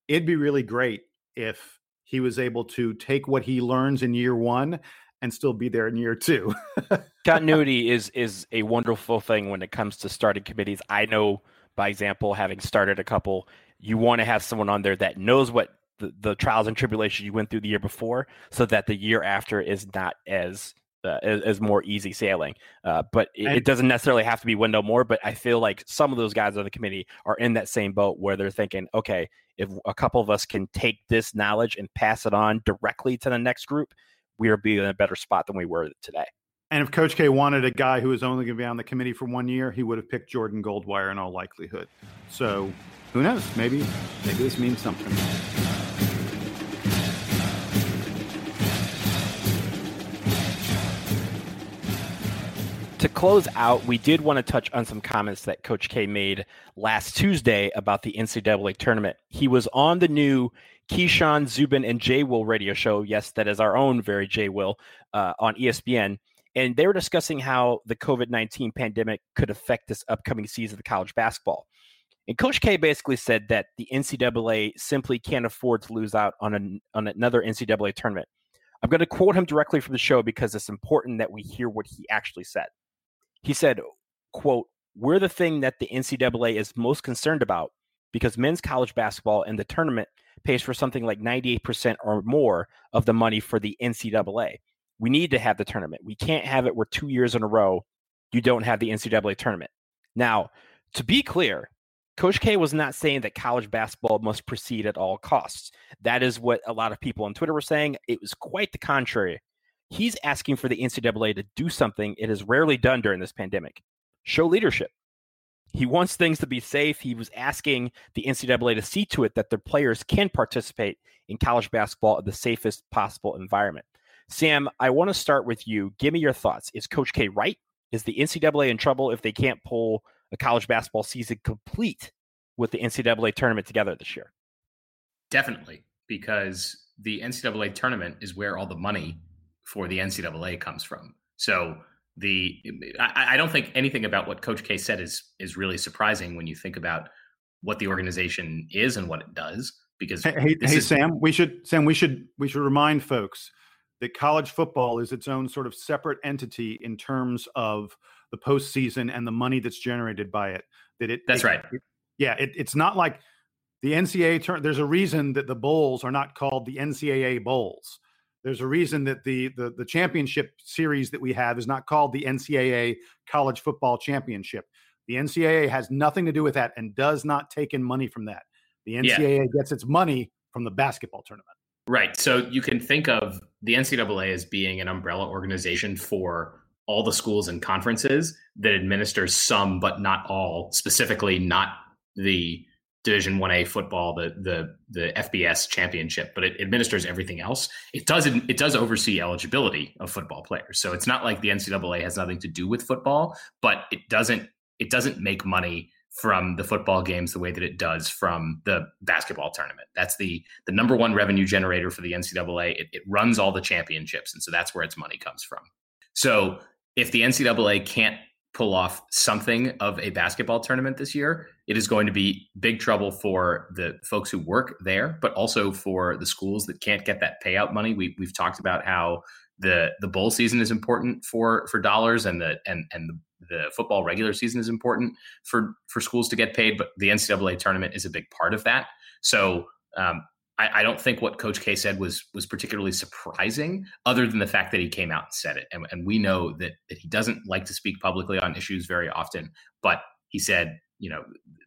it'd be really great if he was able to take what he learns in year one and still be there in year two. Continuity is is a wonderful thing when it comes to starting committees. I know by example, having started a couple, you want to have someone on there that knows what the, the trials and tribulations you went through the year before, so that the year after is not as uh, as, as, more easy sailing. Uh, but it, it, doesn't necessarily have to be Wendell Moore. But I feel like some of those guys on the committee are in that same boat where they're thinking, okay, if a couple of us can take this knowledge and pass it on directly to the next group, we are be in a better spot than we were today. And if Coach K wanted a guy who was only going to be on the committee for one year, he would have picked Jordan Goldwire in all likelihood. So who knows? Maybe maybe this means something. To close out, we did want to touch on some comments that Coach K made last Tuesday about the NCAA tournament. He was on the new Keyshawn, Zubin, and Jay Will radio show. Yes, that is our own very Jay Will uh, on ESPN. And they were discussing how the COVID 19 pandemic could affect this upcoming season of college basketball. And Coach K basically said that the NCAA simply can't afford to lose out on, an, on another NCAA tournament. I'm going to quote him directly from the show because it's important that we hear what he actually said. He said, quote, we're the thing that the NCAA is most concerned about because men's college basketball and the tournament pays for something like 98% or more of the money for the NCAA. We need to have the tournament. We can't have it where two years in a row you don't have the NCAA tournament. Now, to be clear, Coach K was not saying that college basketball must proceed at all costs. That is what a lot of people on Twitter were saying. It was quite the contrary. He's asking for the NCAA to do something it has rarely done during this pandemic show leadership. He wants things to be safe. He was asking the NCAA to see to it that their players can participate in college basketball in the safest possible environment. Sam, I want to start with you. Give me your thoughts. Is Coach K right? Is the NCAA in trouble if they can't pull a college basketball season complete with the NCAA tournament together this year? Definitely, because the NCAA tournament is where all the money for the NCAA comes from. So the I, I, don't think anything about what Coach K said is is really surprising when you think about what the organization is and what it does. Because hey, hey, hey is, Sam, we should Sam, we should we should remind folks that college football is its own sort of separate entity in terms of the postseason and the money that's generated by it. That it that's it, right. It, yeah, it, it's not like the NCAA. Turn, there's a reason that the bowls are not called the NCAA bowls there's a reason that the, the the championship series that we have is not called the NCAA College Football Championship. The NCAA has nothing to do with that and does not take in money from that. The NCAA yeah. gets its money from the basketball tournament. Right. So you can think of the NCAA as being an umbrella organization for all the schools and conferences that administers some, but not all, specifically not the Division One A football, the the the FBS championship, but it administers everything else. It does it does oversee eligibility of football players. So it's not like the NCAA has nothing to do with football, but it doesn't it doesn't make money from the football games the way that it does from the basketball tournament. That's the the number one revenue generator for the NCAA. It, it runs all the championships, and so that's where its money comes from. So if the NCAA can't pull off something of a basketball tournament this year, it is going to be big trouble for the folks who work there, but also for the schools that can't get that payout money. We, we've talked about how the the bowl season is important for for dollars, and the and and the, the football regular season is important for for schools to get paid. But the NCAA tournament is a big part of that. So um, I, I, don't think what Coach K said was was particularly surprising, other than the fact that he came out and said it. And, and we know that that he doesn't like to speak publicly on issues very often. But he said, you know,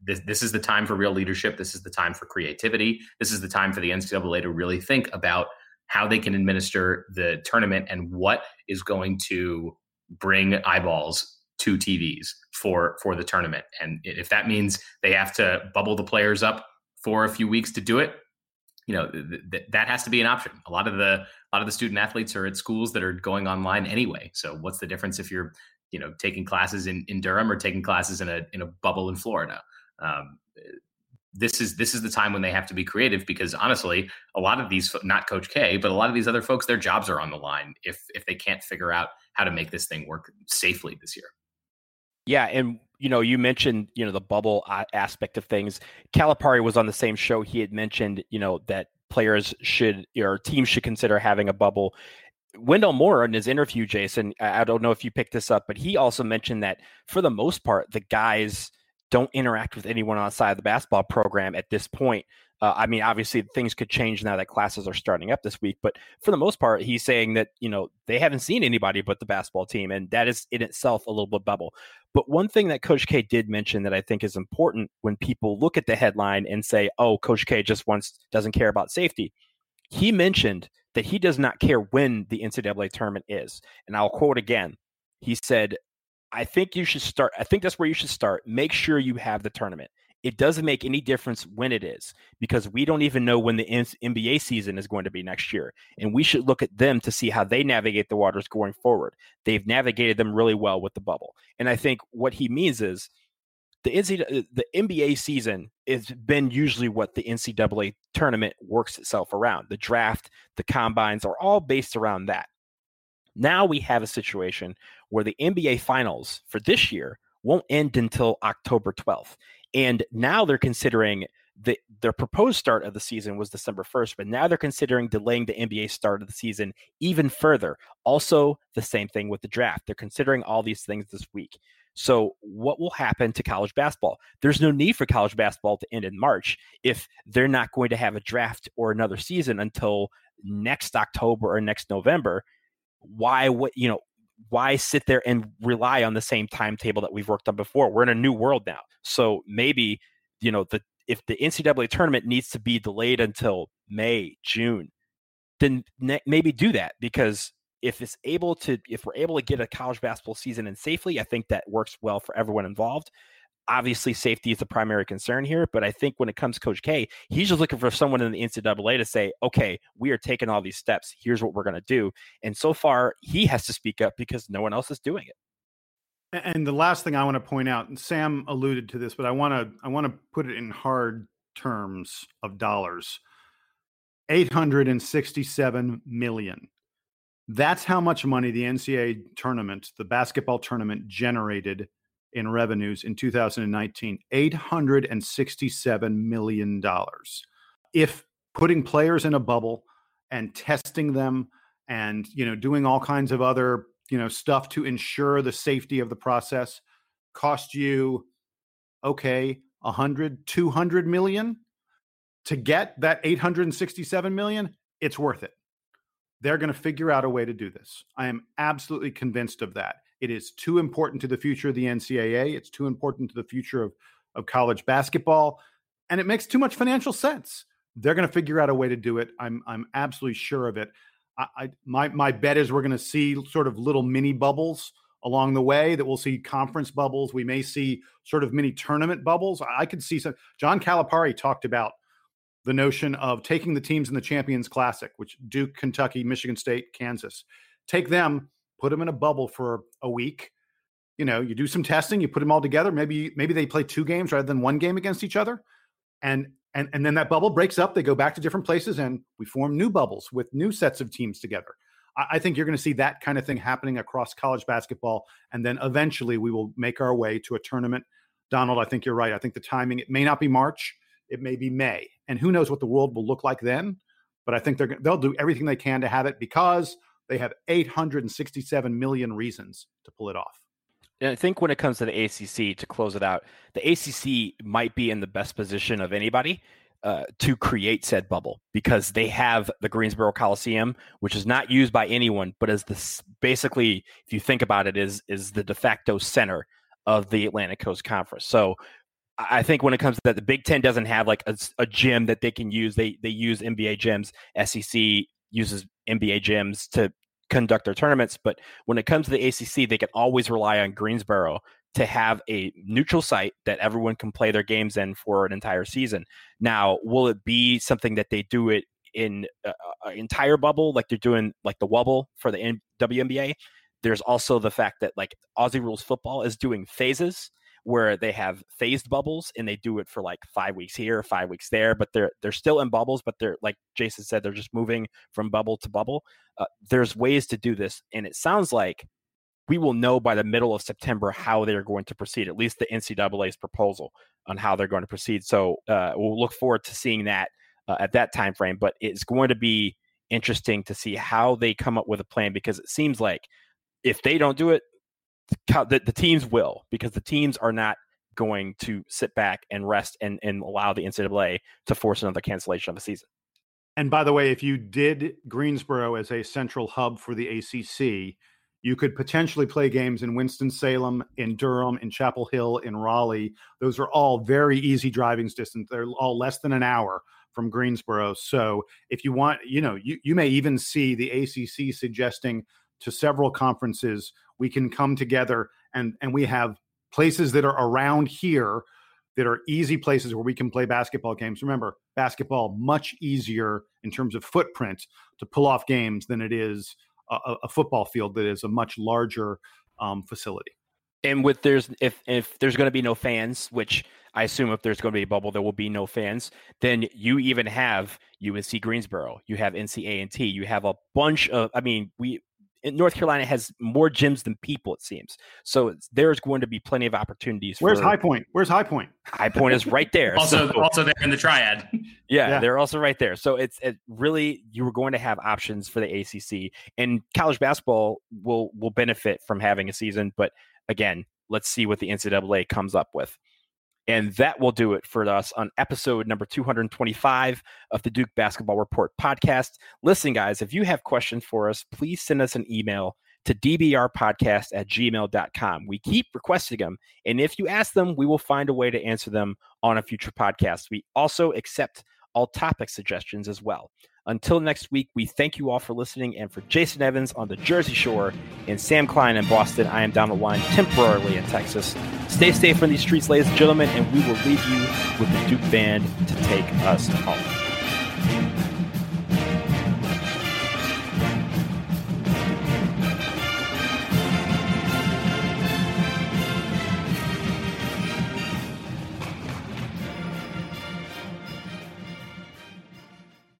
this this is the time for real leadership. This is the time for creativity. This is the time for the NCAA to really think about how they can administer the tournament and what is going to bring eyeballs to TVs for for the tournament. And if that means they have to bubble the players up for a few weeks to do it, you know th- th- that has to be an option. A lot of the a lot of the student athletes are at schools that are going online anyway. So what's the difference if you're you know taking classes in, in durham or taking classes in a in a bubble in florida? Um, this is this is the time when they have to be creative because honestly a lot of these not coach k but a lot of these other folks their jobs are on the line if if they can't figure out how to make this thing work safely this year. Yeah, and you know, you mentioned you know the bubble aspect of things. Calipari was on the same show. He had mentioned you know that players should or teams should consider having a bubble. Wendell Moore in his interview, Jason, I don't know if you picked this up, but he also mentioned that for the most part, the guys don't interact with anyone outside of the basketball program at this point. Uh, I mean, obviously things could change now that classes are starting up this week, but for the most part, he's saying that you know they haven't seen anybody but the basketball team, and that is in itself a little bit bubble. But one thing that Coach K did mention that I think is important when people look at the headline and say, "Oh, Coach K just wants doesn't care about safety," he mentioned that he does not care when the NCAA tournament is, and I'll quote again: he said, I think you should start. I think that's where you should start. Make sure you have the tournament. It doesn't make any difference when it is because we don't even know when the NBA season is going to be next year. And we should look at them to see how they navigate the waters going forward. They've navigated them really well with the bubble. And I think what he means is the NCAA, uh, the NBA season has been usually what the NCAA tournament works itself around. The draft, the combines are all based around that. Now we have a situation where the NBA finals for this year won't end until October 12th. And now they're considering the, their proposed start of the season was December 1st, but now they're considering delaying the NBA start of the season even further. Also, the same thing with the draft. They're considering all these things this week. So, what will happen to college basketball? There's no need for college basketball to end in March if they're not going to have a draft or another season until next October or next November. Why, what, you know, why sit there and rely on the same timetable that we've worked on before? We're in a new world now. So maybe, you know, the if the NCAA tournament needs to be delayed until May, June, then ne- maybe do that because if it's able to if we're able to get a college basketball season in safely, I think that works well for everyone involved. Obviously, safety is the primary concern here, but I think when it comes to Coach K, he's just looking for someone in the NCAA to say, okay, we are taking all these steps. Here's what we're going to do. And so far, he has to speak up because no one else is doing it. And the last thing I want to point out, and Sam alluded to this, but I want to I want to put it in hard terms of dollars. 867 million. That's how much money the NCAA tournament, the basketball tournament generated in revenues in 2019 $867 million. If putting players in a bubble and testing them and you know doing all kinds of other you know stuff to ensure the safety of the process cost you okay 100 200 million to get that 867 million it's worth it. They're going to figure out a way to do this. I am absolutely convinced of that it is too important to the future of the NCAA. It's too important to the future of, of college basketball. And it makes too much financial sense. They're going to figure out a way to do it. I'm, I'm absolutely sure of it. I, I my, my bet is we're going to see sort of little mini bubbles along the way that we'll see conference bubbles. We may see sort of mini tournament bubbles. I could see some. John Calipari talked about the notion of taking the teams in the Champions Classic, which Duke, Kentucky, Michigan State, Kansas, take them put them in a bubble for a week. You know, you do some testing, you put them all together. Maybe maybe they play two games rather than one game against each other, and and and then that bubble breaks up. They go back to different places, and we form new bubbles with new sets of teams together. I, I think you're going to see that kind of thing happening across college basketball, and then eventually we will make our way to a tournament. Donald, I think you're right. I think the timing it may not be March, it may be May, and who knows what the world will look like then. But I think they're they'll do everything they can to have it because they have 867 million reasons to pull it off. And I think when it comes to the ACC, to close it out, the ACC might be in the best position of anybody uh, to create said bubble because they have the Greensboro Coliseum, which is not used by anyone, but is this basically, if you think about it, is is the de facto center of the Atlantic Coast Conference. So I think when it comes to that, the Big Ten doesn't have like a, a gym that they can use. They they use NBA gyms. SEC uses NBA gyms to conduct their tournaments. But when it comes to the ACC, they can always rely on Greensboro to have a neutral site that everyone can play their games in for an entire season. Now, will it be something that they do it in an entire bubble like they're doing like the Wubble for the WNBA? There's also the fact that like Aussie Rules Football is doing phases where they have phased bubbles and they do it for like five weeks here, five weeks there, but they're they're still in bubbles, but they're like Jason said, they're just moving from bubble to bubble. Uh, there's ways to do this, and it sounds like we will know by the middle of September how they're going to proceed. At least the NCAA's proposal on how they're going to proceed. So uh, we'll look forward to seeing that uh, at that time frame. But it's going to be interesting to see how they come up with a plan because it seems like if they don't do it, the, the teams will because the teams are not going to sit back and rest and, and allow the NCAA to force another cancellation of a season. And by the way, if you did Greensboro as a central hub for the ACC, you could potentially play games in Winston-Salem, in Durham, in Chapel Hill, in Raleigh. Those are all very easy driving distance. They're all less than an hour from Greensboro. So if you want, you know, you, you may even see the ACC suggesting to several conferences we can come together and and we have places that are around here that are easy places where we can play basketball games. Remember, basketball much easier in terms of footprint to pull off games than it is a, a football field that is a much larger um, facility. And with there's if if there's going to be no fans, which I assume if there's going to be a bubble, there will be no fans. Then you even have UNC Greensboro, you have NC and T, you have a bunch of. I mean, we North Carolina has more gyms than people, it seems. So there's going to be plenty of opportunities. Where's for, High Point? Where's High Point? High Point is right there. also, so, also there in the triad. Yeah, Yeah. they're also right there. So it's it really you were going to have options for the ACC, and college basketball will will benefit from having a season. But again, let's see what the NCAA comes up with. And that will do it for us on episode number 225 of the Duke Basketball Report podcast. Listen, guys, if you have questions for us, please send us an email to dbrpodcast at gmail.com. We keep requesting them. And if you ask them, we will find a way to answer them on a future podcast. We also accept all topic suggestions as well. Until next week, we thank you all for listening. And for Jason Evans on the Jersey Shore and Sam Klein in Boston, I am down the line temporarily in Texas. Stay safe in these streets, ladies and gentlemen, and we will leave you with the Duke Band to take us home.